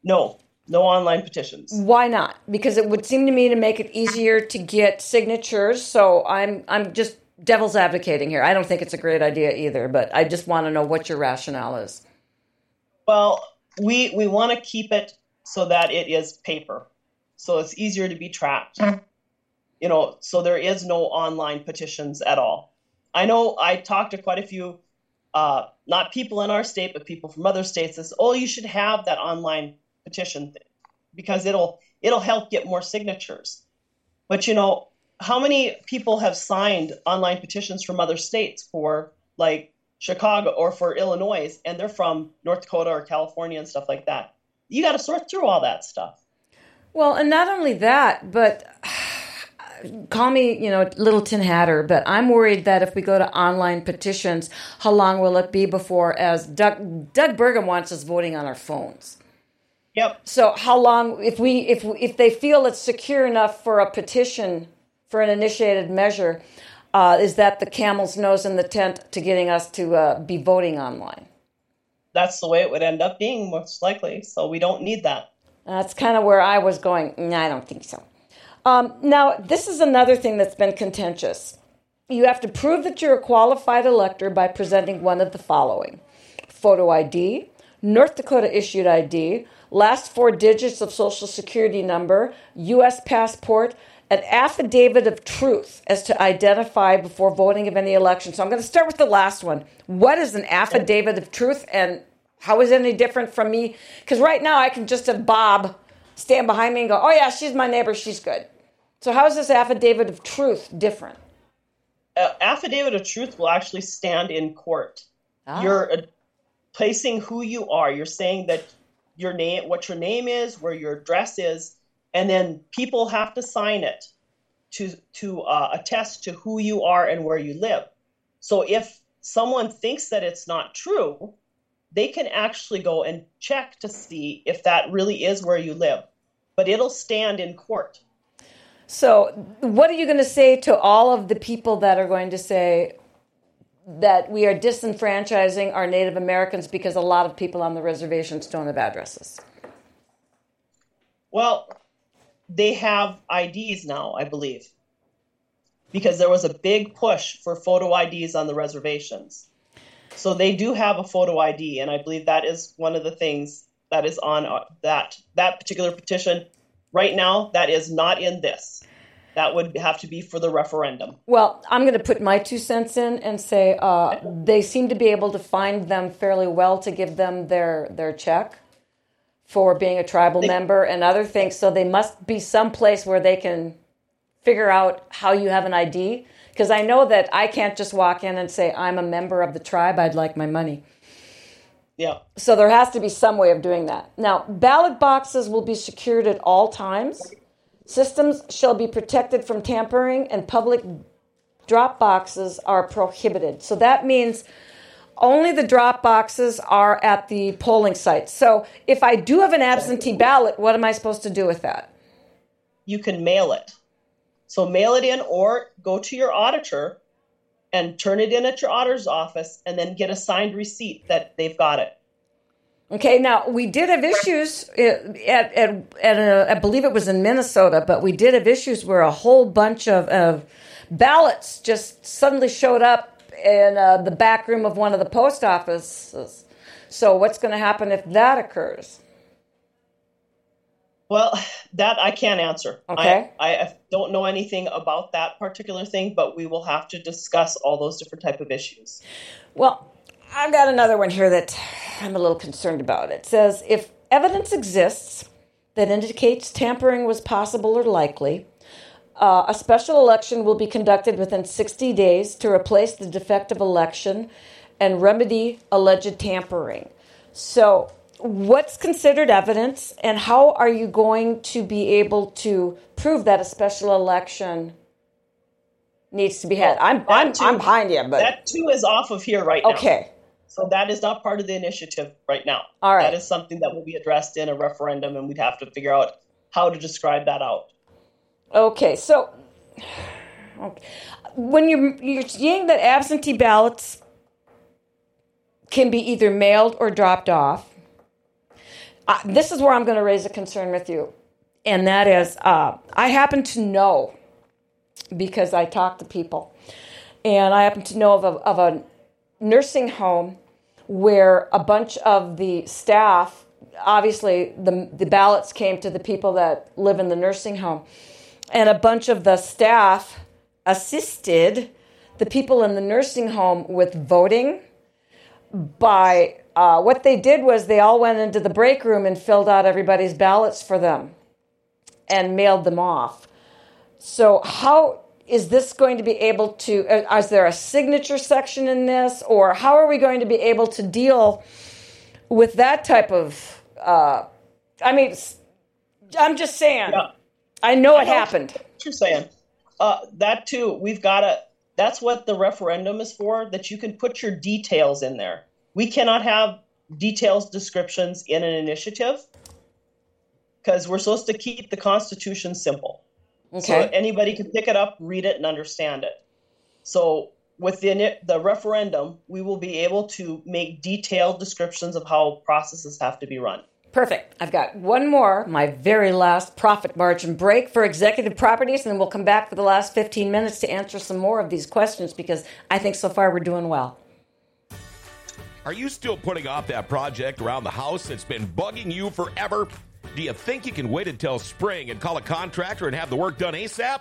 No. No online petitions. Why not? Because it would seem to me to make it easier to get signatures so i'm i'm just devil's advocating here. I don't think it's a great idea either, but I just want to know what your rationale is. Well, we we want to keep it so that it is paper, so it's easier to be tracked. You know, so there is no online petitions at all. I know I talked to quite a few, uh, not people in our state, but people from other states. That oh, you should have that online petition thing because it'll it'll help get more signatures. But you know, how many people have signed online petitions from other states for like Chicago or for Illinois and they're from North Dakota or California and stuff like that. You got to sort through all that stuff. Well, and not only that, but call me, you know, little tin hatter, but I'm worried that if we go to online petitions, how long will it be before as Doug Doug Burgum wants us voting on our phones? Yep. So how long if we if if they feel it's secure enough for a petition for an initiated measure uh, is that the camel's nose in the tent to getting us to uh, be voting online. That's the way it would end up being, most likely. So we don't need that. That's kind of where I was going. No, I don't think so. Um, now, this is another thing that's been contentious. You have to prove that you're a qualified elector by presenting one of the following photo ID, North Dakota issued ID, last four digits of social security number, U.S. passport, an affidavit of truth as to identify before voting of any election. So I'm going to start with the last one. What is an affidavit of truth and how is it any different from me? Because right now I can just have Bob stand behind me and go, oh, yeah, she's my neighbor, she's good. So how is this affidavit of truth different? Uh, affidavit of truth will actually stand in court. Ah. You're uh, placing who you are. You're saying that your name, what your name is, where your address is, and then people have to sign it to to uh, attest to who you are and where you live. So if someone thinks that it's not true, they can actually go and check to see if that really is where you live. But it'll stand in court. So, what are you going to say to all of the people that are going to say that we are disenfranchising our Native Americans because a lot of people on the reservations don't have addresses? Well, they have IDs now, I believe, because there was a big push for photo IDs on the reservations. So they do have a photo ID, and I believe that is one of the things that is on uh, that that particular petition. Right now, that is not in this. That would have to be for the referendum. Well, I'm going to put my two cents in and say uh, they seem to be able to find them fairly well to give them their their check for being a tribal they, member and other things. So they must be someplace where they can figure out how you have an ID. Because I know that I can't just walk in and say, I'm a member of the tribe, I'd like my money. Yeah. So there has to be some way of doing that. Now, ballot boxes will be secured at all times. Systems shall be protected from tampering, and public drop boxes are prohibited. So that means only the drop boxes are at the polling sites. So if I do have an absentee ballot, what am I supposed to do with that? You can mail it. So mail it in or go to your auditor and turn it in at your auditor's office and then get a signed receipt that they've got it. Okay, now we did have issues uh, at, at, at a, I believe it was in Minnesota, but we did have issues where a whole bunch of, of ballots just suddenly showed up in uh, the back room of one of the post offices. So, what's going to happen if that occurs? Well, that I can't answer. Okay. I, I, don't know anything about that particular thing, but we will have to discuss all those different type of issues. Well, I've got another one here that I'm a little concerned about. It says if evidence exists that indicates tampering was possible or likely, uh, a special election will be conducted within 60 days to replace the defective election and remedy alleged tampering. So, what's considered evidence, and how are you going to be able to prove that a special election needs to be had? Well, I'm I'm, too, I'm behind you, but that too is off of here right now. Okay. So that is not part of the initiative right now. All right. That is something that will be addressed in a referendum, and we'd have to figure out how to describe that out. Okay, so okay. when you're you're saying that absentee ballots can be either mailed or dropped off, uh, this is where I'm going to raise a concern with you, and that is uh, I happen to know because I talk to people, and I happen to know of a, of a nursing home where a bunch of the staff obviously the the ballots came to the people that live in the nursing home and a bunch of the staff assisted the people in the nursing home with voting by uh, what they did was they all went into the break room and filled out everybody's ballots for them and mailed them off. So, how is this going to be able to? Uh, is there a signature section in this, or how are we going to be able to deal with that type of? Uh, I mean, I'm just saying. Yeah. I know it happened. What you're saying. Uh, that too, we've got to. That's what the referendum is for. That you can put your details in there. We cannot have details descriptions in an initiative because we're supposed to keep the Constitution simple. Okay. So anybody can pick it up, read it, and understand it. So within it, the referendum, we will be able to make detailed descriptions of how processes have to be run. Perfect. I've got one more, my very last profit margin break for executive properties, and then we'll come back for the last 15 minutes to answer some more of these questions because I think so far we're doing well. Are you still putting off that project around the house that's been bugging you forever? Do you think you can wait until spring and call a contractor and have the work done ASAP?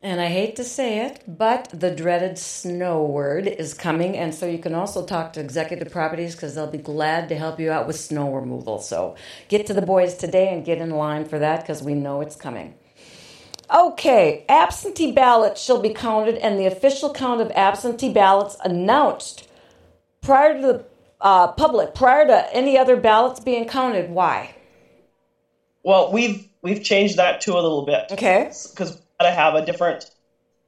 And I hate to say it, but the dreaded snow word is coming. And so you can also talk to executive properties because they'll be glad to help you out with snow removal. So get to the boys today and get in line for that because we know it's coming. Okay, absentee ballots shall be counted and the official count of absentee ballots announced prior to the uh, public, prior to any other ballots being counted. Why? Well, we've we've changed that too a little bit. Okay. Because to have a different,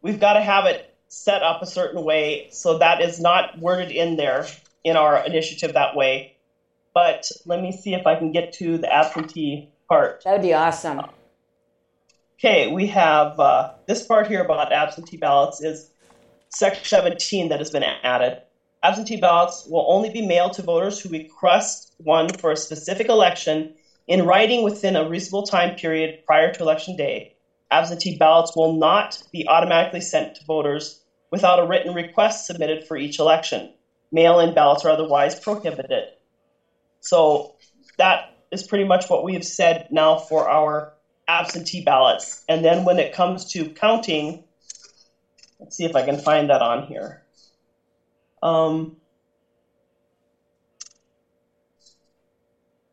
we've got to have it set up a certain way. So that is not worded in there in our initiative that way. But let me see if I can get to the absentee part. That'd be awesome. Okay, we have uh, this part here about absentee ballots is section 17 that has been added. Absentee ballots will only be mailed to voters who request one for a specific election in writing within a reasonable time period prior to election day absentee ballots will not be automatically sent to voters without a written request submitted for each election. Mail in ballots are otherwise prohibited. So that is pretty much what we have said now for our absentee ballots. And then when it comes to counting, let's see if I can find that on here. Um,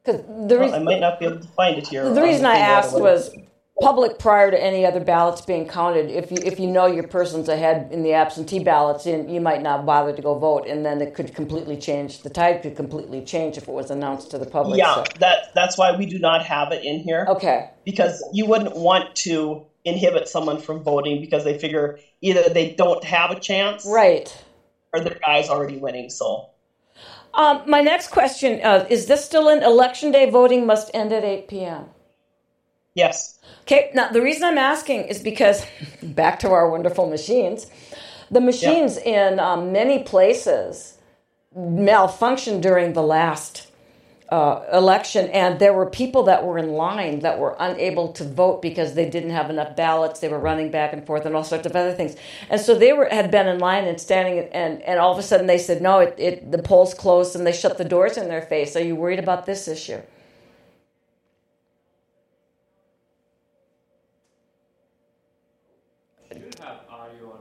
the reason, well, I might not be able to find it here. The reason I asked was public prior to any other ballots being counted. If you if you know your person's ahead in the absentee ballots, you might not bother to go vote, and then it could completely change. The tide could completely change if it was announced to the public. Yeah, so. that that's why we do not have it in here. Okay. Because you wouldn't want to inhibit someone from voting because they figure either they don't have a chance, right, or their guy's already winning. So. Um, my next question uh, is: This still an election day? Voting must end at eight p.m. Yes. Okay, now the reason I'm asking is because [laughs] back to our wonderful machines, the machines in um, many places malfunctioned during the last uh, election, and there were people that were in line that were unable to vote because they didn't have enough ballots. They were running back and forth and all sorts of other things, and so they were had been in line and standing, and and all of a sudden they said, "No, it, it the polls closed," and they shut the doors in their face. Are you worried about this issue?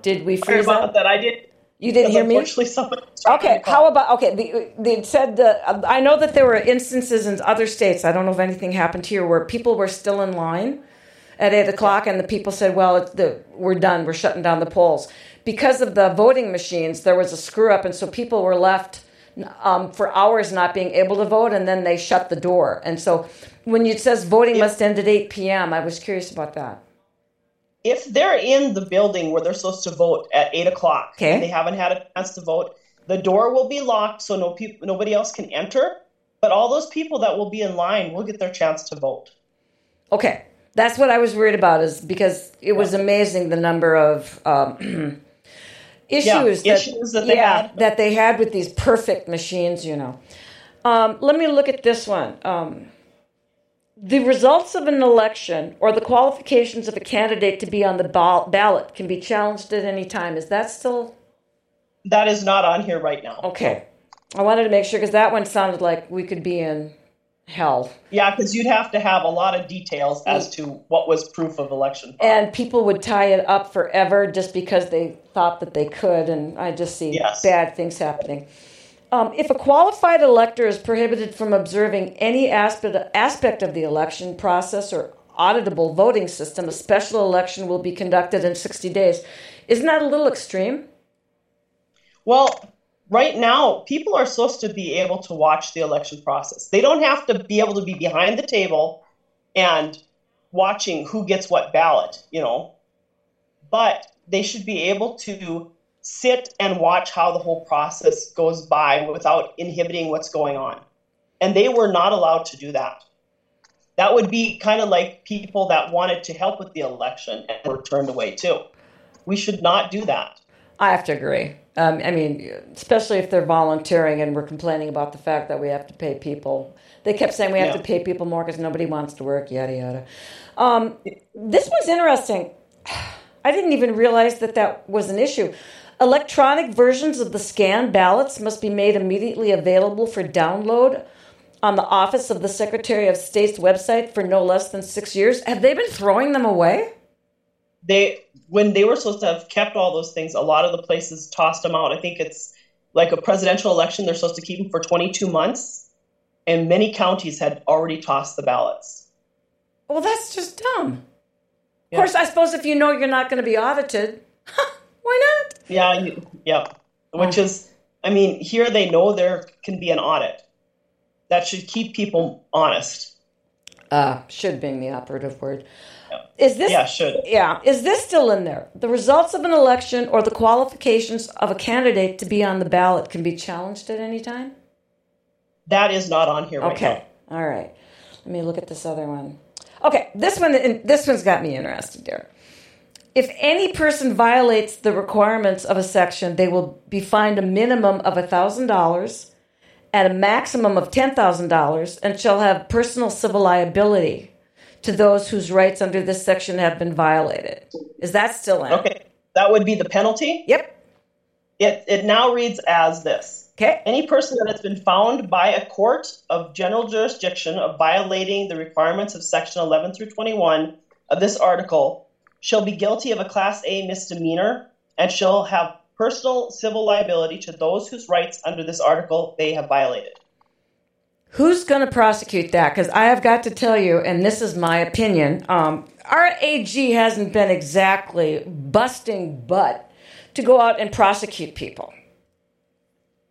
Did we freeze about up? that? I did. You didn't hear me. Okay. How about okay? The, they said the. I know that there were instances in other states. I don't know if anything happened here where people were still in line at eight o'clock, and the people said, "Well, the, we're done. We're shutting down the polls." Because of the voting machines, there was a screw up, and so people were left um, for hours not being able to vote, and then they shut the door. And so, when it says voting must end at eight p.m., I was curious about that if they're in the building where they're supposed to vote at eight o'clock okay. and they haven't had a chance to vote, the door will be locked so no people, nobody else can enter. But all those people that will be in line will get their chance to vote. Okay, that's what I was worried about, is because it was amazing the number of um, [clears throat] issues, yeah, that, issues that they yeah, had. that they had with these perfect machines. You know, um, let me look at this one. Um, the results of an election or the qualifications of a candidate to be on the ballot can be challenged at any time. Is that still? That is not on here right now. Okay. I wanted to make sure because that one sounded like we could be in hell. Yeah, because you'd have to have a lot of details as to what was proof of election. Fraud. And people would tie it up forever just because they thought that they could. And I just see yes. bad things happening. Um, if a qualified elector is prohibited from observing any aspect, aspect of the election process or auditable voting system, a special election will be conducted in 60 days. Isn't that a little extreme? Well, right now, people are supposed to be able to watch the election process. They don't have to be able to be behind the table and watching who gets what ballot, you know, but they should be able to sit and watch how the whole process goes by without inhibiting what's going on. And they were not allowed to do that. that would be kind of like people that wanted to help with the election and were turned away too. We should not do that. I have to agree. Um, I mean, especially if they're volunteering and we're complaining about the fact that we have to pay people. They kept saying we have yeah. to pay people more because nobody wants to work, yada, yada. Um, this was interesting. [sighs] I didn't even realize that that was an issue. Electronic versions of the scanned ballots must be made immediately available for download on the Office of the Secretary of State's website for no less than six years. Have they been throwing them away? They when they were supposed to have kept all those things, a lot of the places tossed them out. I think it's like a presidential election; they're supposed to keep them for 22 months, and many counties had already tossed the ballots. Well, that's just dumb. Of course, I suppose if you know you're not going to be audited, [laughs] why not? Yeah, yeah. Which oh. is, I mean, here they know there can be an audit. That should keep people honest. Uh, should being the operative word. Yeah. Is this? Yeah, should. Yeah, is this still in there? The results of an election or the qualifications of a candidate to be on the ballot can be challenged at any time. That is not on here. Okay. Right All right. Let me look at this other one. Okay, this one this one's got me interested there. If any person violates the requirements of a section, they will be fined a minimum of $1,000 and a maximum of $10,000 and shall have personal civil liability to those whose rights under this section have been violated. Is that still in? Okay, that would be the penalty? Yep. It, it now reads as this Okay. Any person that has been found by a court of general jurisdiction of violating the requirements of section 11 through 21 of this article shall be guilty of a class A misdemeanor and shall have personal civil liability to those whose rights under this article they have violated. Who's going to prosecute that? Because I have got to tell you, and this is my opinion, um, our AG hasn't been exactly busting butt to go out and prosecute people.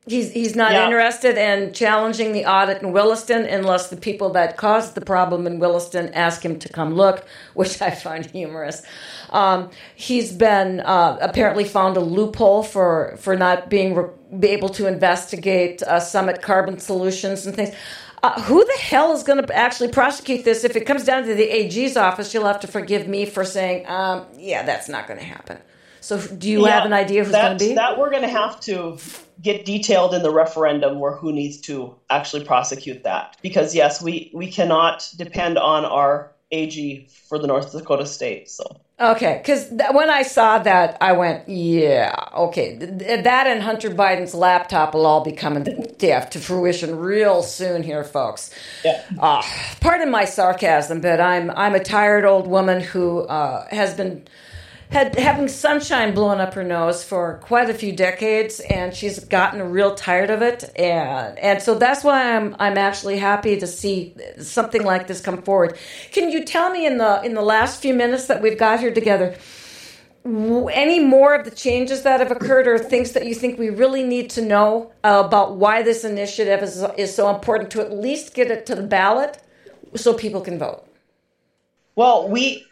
He's he's not yeah. interested in challenging the audit in Williston unless the people that caused the problem in Williston ask him to come look, [laughs] which I find humorous. Um, he's been uh, apparently found a loophole for for not being re- be able to investigate uh, Summit Carbon Solutions and things. Uh, who the hell is going to actually prosecute this? If it comes down to the AG's office, you'll have to forgive me for saying, um, "Yeah, that's not going to happen." So, do you yeah, have an idea who's going to be? That we're going to have to get detailed in the referendum where who needs to actually prosecute that. Because yes, we we cannot depend on our AG for the North Dakota state. So. Okay, because th- when I saw that, I went, yeah, okay. Th- that and Hunter Biden's laptop will all be coming to, to fruition real soon here, folks. Yeah. Uh, pardon my sarcasm, but I'm I'm a tired old woman who uh, has been had having sunshine blowing up her nose for quite a few decades, and she's gotten real tired of it, and and so that's why I'm I'm actually happy to see something like this come forward. Can you tell me in the in the last few minutes that we've got here together? Any more of the changes that have occurred, or things that you think we really need to know uh, about why this initiative is, is so important to at least get it to the ballot so people can vote? Well, we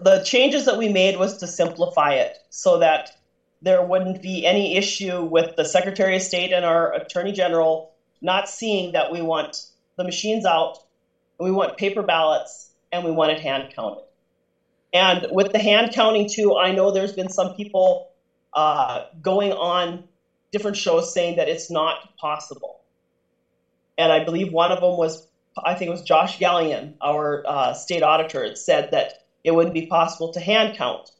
the changes that we made was to simplify it so that there wouldn't be any issue with the Secretary of State and our Attorney General not seeing that we want the machines out, we want paper ballots, and we want it hand counted. And with the hand counting too, I know there's been some people uh, going on different shows saying that it's not possible. And I believe one of them was, I think it was Josh Gallion, our uh, state auditor, said that it wouldn't be possible to hand count.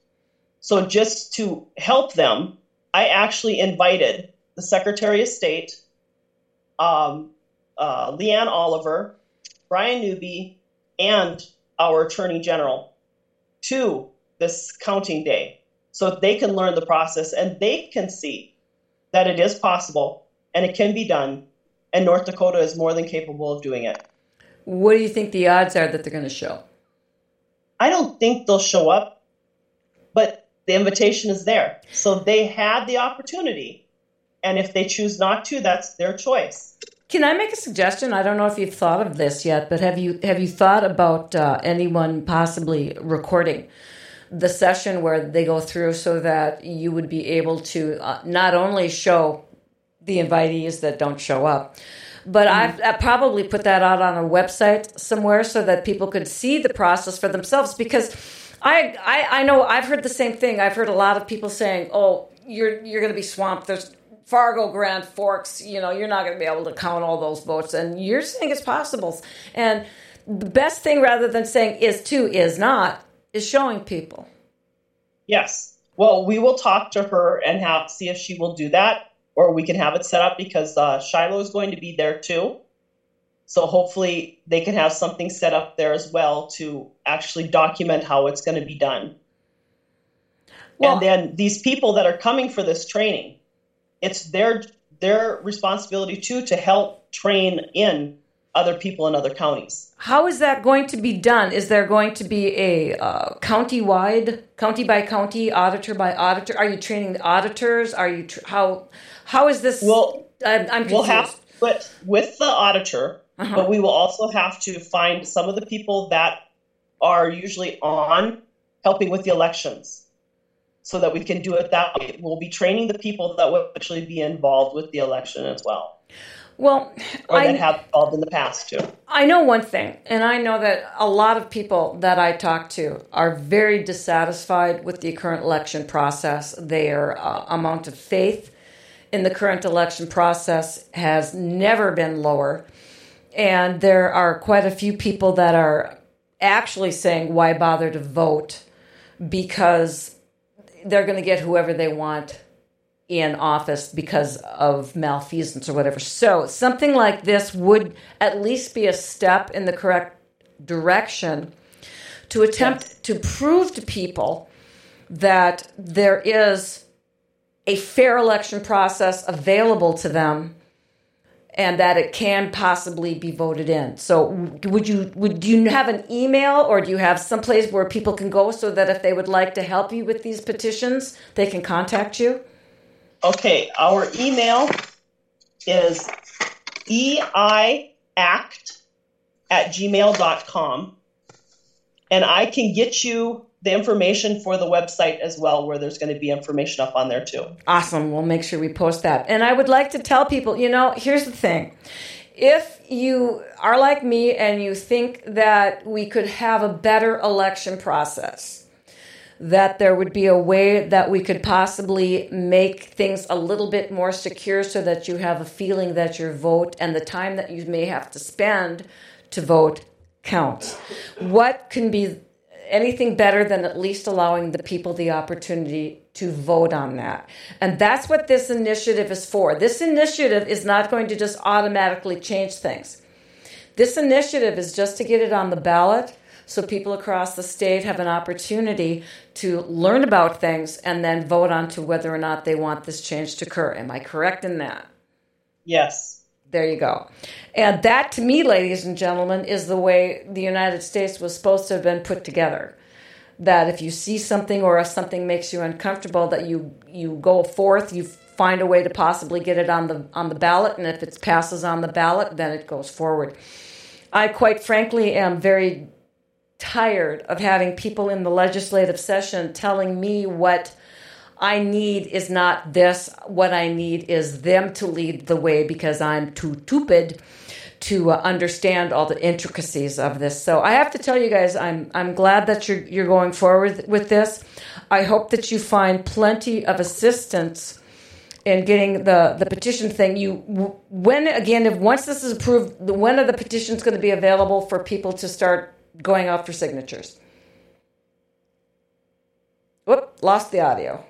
So, just to help them, I actually invited the Secretary of State, um, uh, Leanne Oliver, Brian Newby, and our Attorney General to this counting day so they can learn the process and they can see that it is possible and it can be done, and North Dakota is more than capable of doing it. What do you think the odds are that they're going to show? I don't think they'll show up, but the invitation is there. So they had the opportunity. And if they choose not to, that's their choice. Can I make a suggestion? I don't know if you've thought of this yet, but have you have you thought about uh, anyone possibly recording the session where they go through so that you would be able to uh, not only show the invitees that don't show up, but mm-hmm. I've, I've probably put that out on a website somewhere so that people could see the process for themselves because I, I, I know I've heard the same thing. I've heard a lot of people saying, "Oh, you're you're going to be swamped. There's Fargo, Grand Forks. You know, you're not going to be able to count all those votes." And you're saying it's possible. And the best thing, rather than saying is to is not, is showing people. Yes. Well, we will talk to her and have see if she will do that, or we can have it set up because uh, Shiloh is going to be there too. So hopefully they can have something set up there as well to actually document how it's going to be done. Well, and then these people that are coming for this training, it's their their responsibility too to help train in other people in other counties. How is that going to be done? Is there going to be a uh, county-wide, county by county, auditor by auditor? Are you training the auditors? Are you tr- how how is this? Well, I'm, I'm confused. We'll have, but with the auditor, uh-huh. But we will also have to find some of the people that are usually on helping with the elections so that we can do it that way. We'll be training the people that will actually be involved with the election as well. Well, or that I, have involved in the past too. I know one thing, and I know that a lot of people that I talk to are very dissatisfied with the current election process. Their uh, amount of faith in the current election process has never been lower. And there are quite a few people that are actually saying, why bother to vote? Because they're going to get whoever they want in office because of malfeasance or whatever. So something like this would at least be a step in the correct direction to attempt yes. to prove to people that there is a fair election process available to them and that it can possibly be voted in. So would you would you have an email or do you have some place where people can go so that if they would like to help you with these petitions, they can contact you? Okay, our email is eiact at gmail.com. And I can get you the information for the website as well, where there's going to be information up on there too. Awesome. We'll make sure we post that. And I would like to tell people, you know, here's the thing. If you are like me and you think that we could have a better election process, that there would be a way that we could possibly make things a little bit more secure so that you have a feeling that your vote and the time that you may have to spend to vote counts. What can be anything better than at least allowing the people the opportunity to vote on that. And that's what this initiative is for. This initiative is not going to just automatically change things. This initiative is just to get it on the ballot so people across the state have an opportunity to learn about things and then vote on to whether or not they want this change to occur. Am I correct in that? Yes. There you go. And that, to me, ladies and gentlemen, is the way the United States was supposed to have been put together. That if you see something or if something makes you uncomfortable, that you you go forth, you find a way to possibly get it on the on the ballot, and if it passes on the ballot, then it goes forward. I quite frankly am very tired of having people in the legislative session telling me what I need is not this. What I need is them to lead the way because I'm too stupid to uh, understand all the intricacies of this. So I have to tell you guys, I'm I'm glad that you're you're going forward with this. I hope that you find plenty of assistance in getting the the petition thing. You when again if once this is approved, when are the petitions going to be available for people to start going out for signatures? Whoop, lost the audio.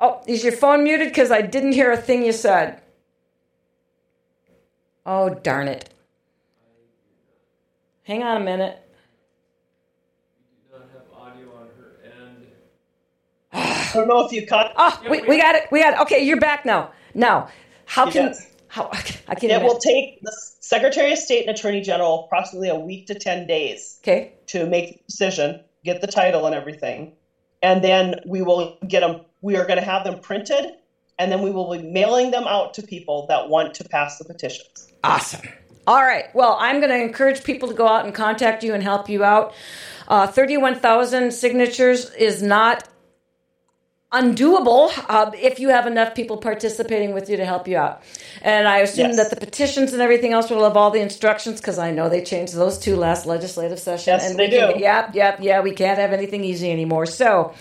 Oh, is your phone muted? Because I didn't hear a thing you said. Oh, darn it. Hang on a minute. I don't know if you caught. Oh, we, we got it. We got it. Okay, you're back now. Now, how can yes. how [laughs] I can It will take the Secretary of State and Attorney General approximately a week to ten days. Okay. To make the decision, get the title and everything, and then we will get them we are going to have them printed and then we will be mailing them out to people that want to pass the petitions. Awesome. All right. Well, I'm going to encourage people to go out and contact you and help you out. Uh, 31,000 signatures is not undoable uh, if you have enough people participating with you to help you out. And I assume yes. that the petitions and everything else will have all the instructions because I know they changed those two last legislative session. Yes, and they do. Can, yep, yep, yeah. We can't have anything easy anymore. So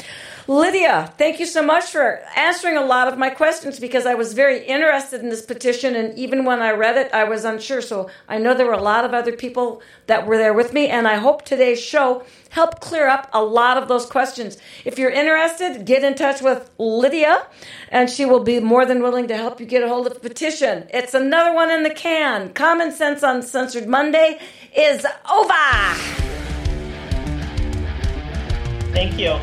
Lydia, thank you so much for answering a lot of my questions because I was very interested in this petition. And even when I read it, I was unsure. So I know there were a lot of other people that were there with me. And I hope today's show helped clear up a lot of those questions. If you're interested, get in touch with Lydia and she will be more than willing to help you get a hold of the petition. It's another one in the can. Common Sense UnSensored Monday is over. Thank you.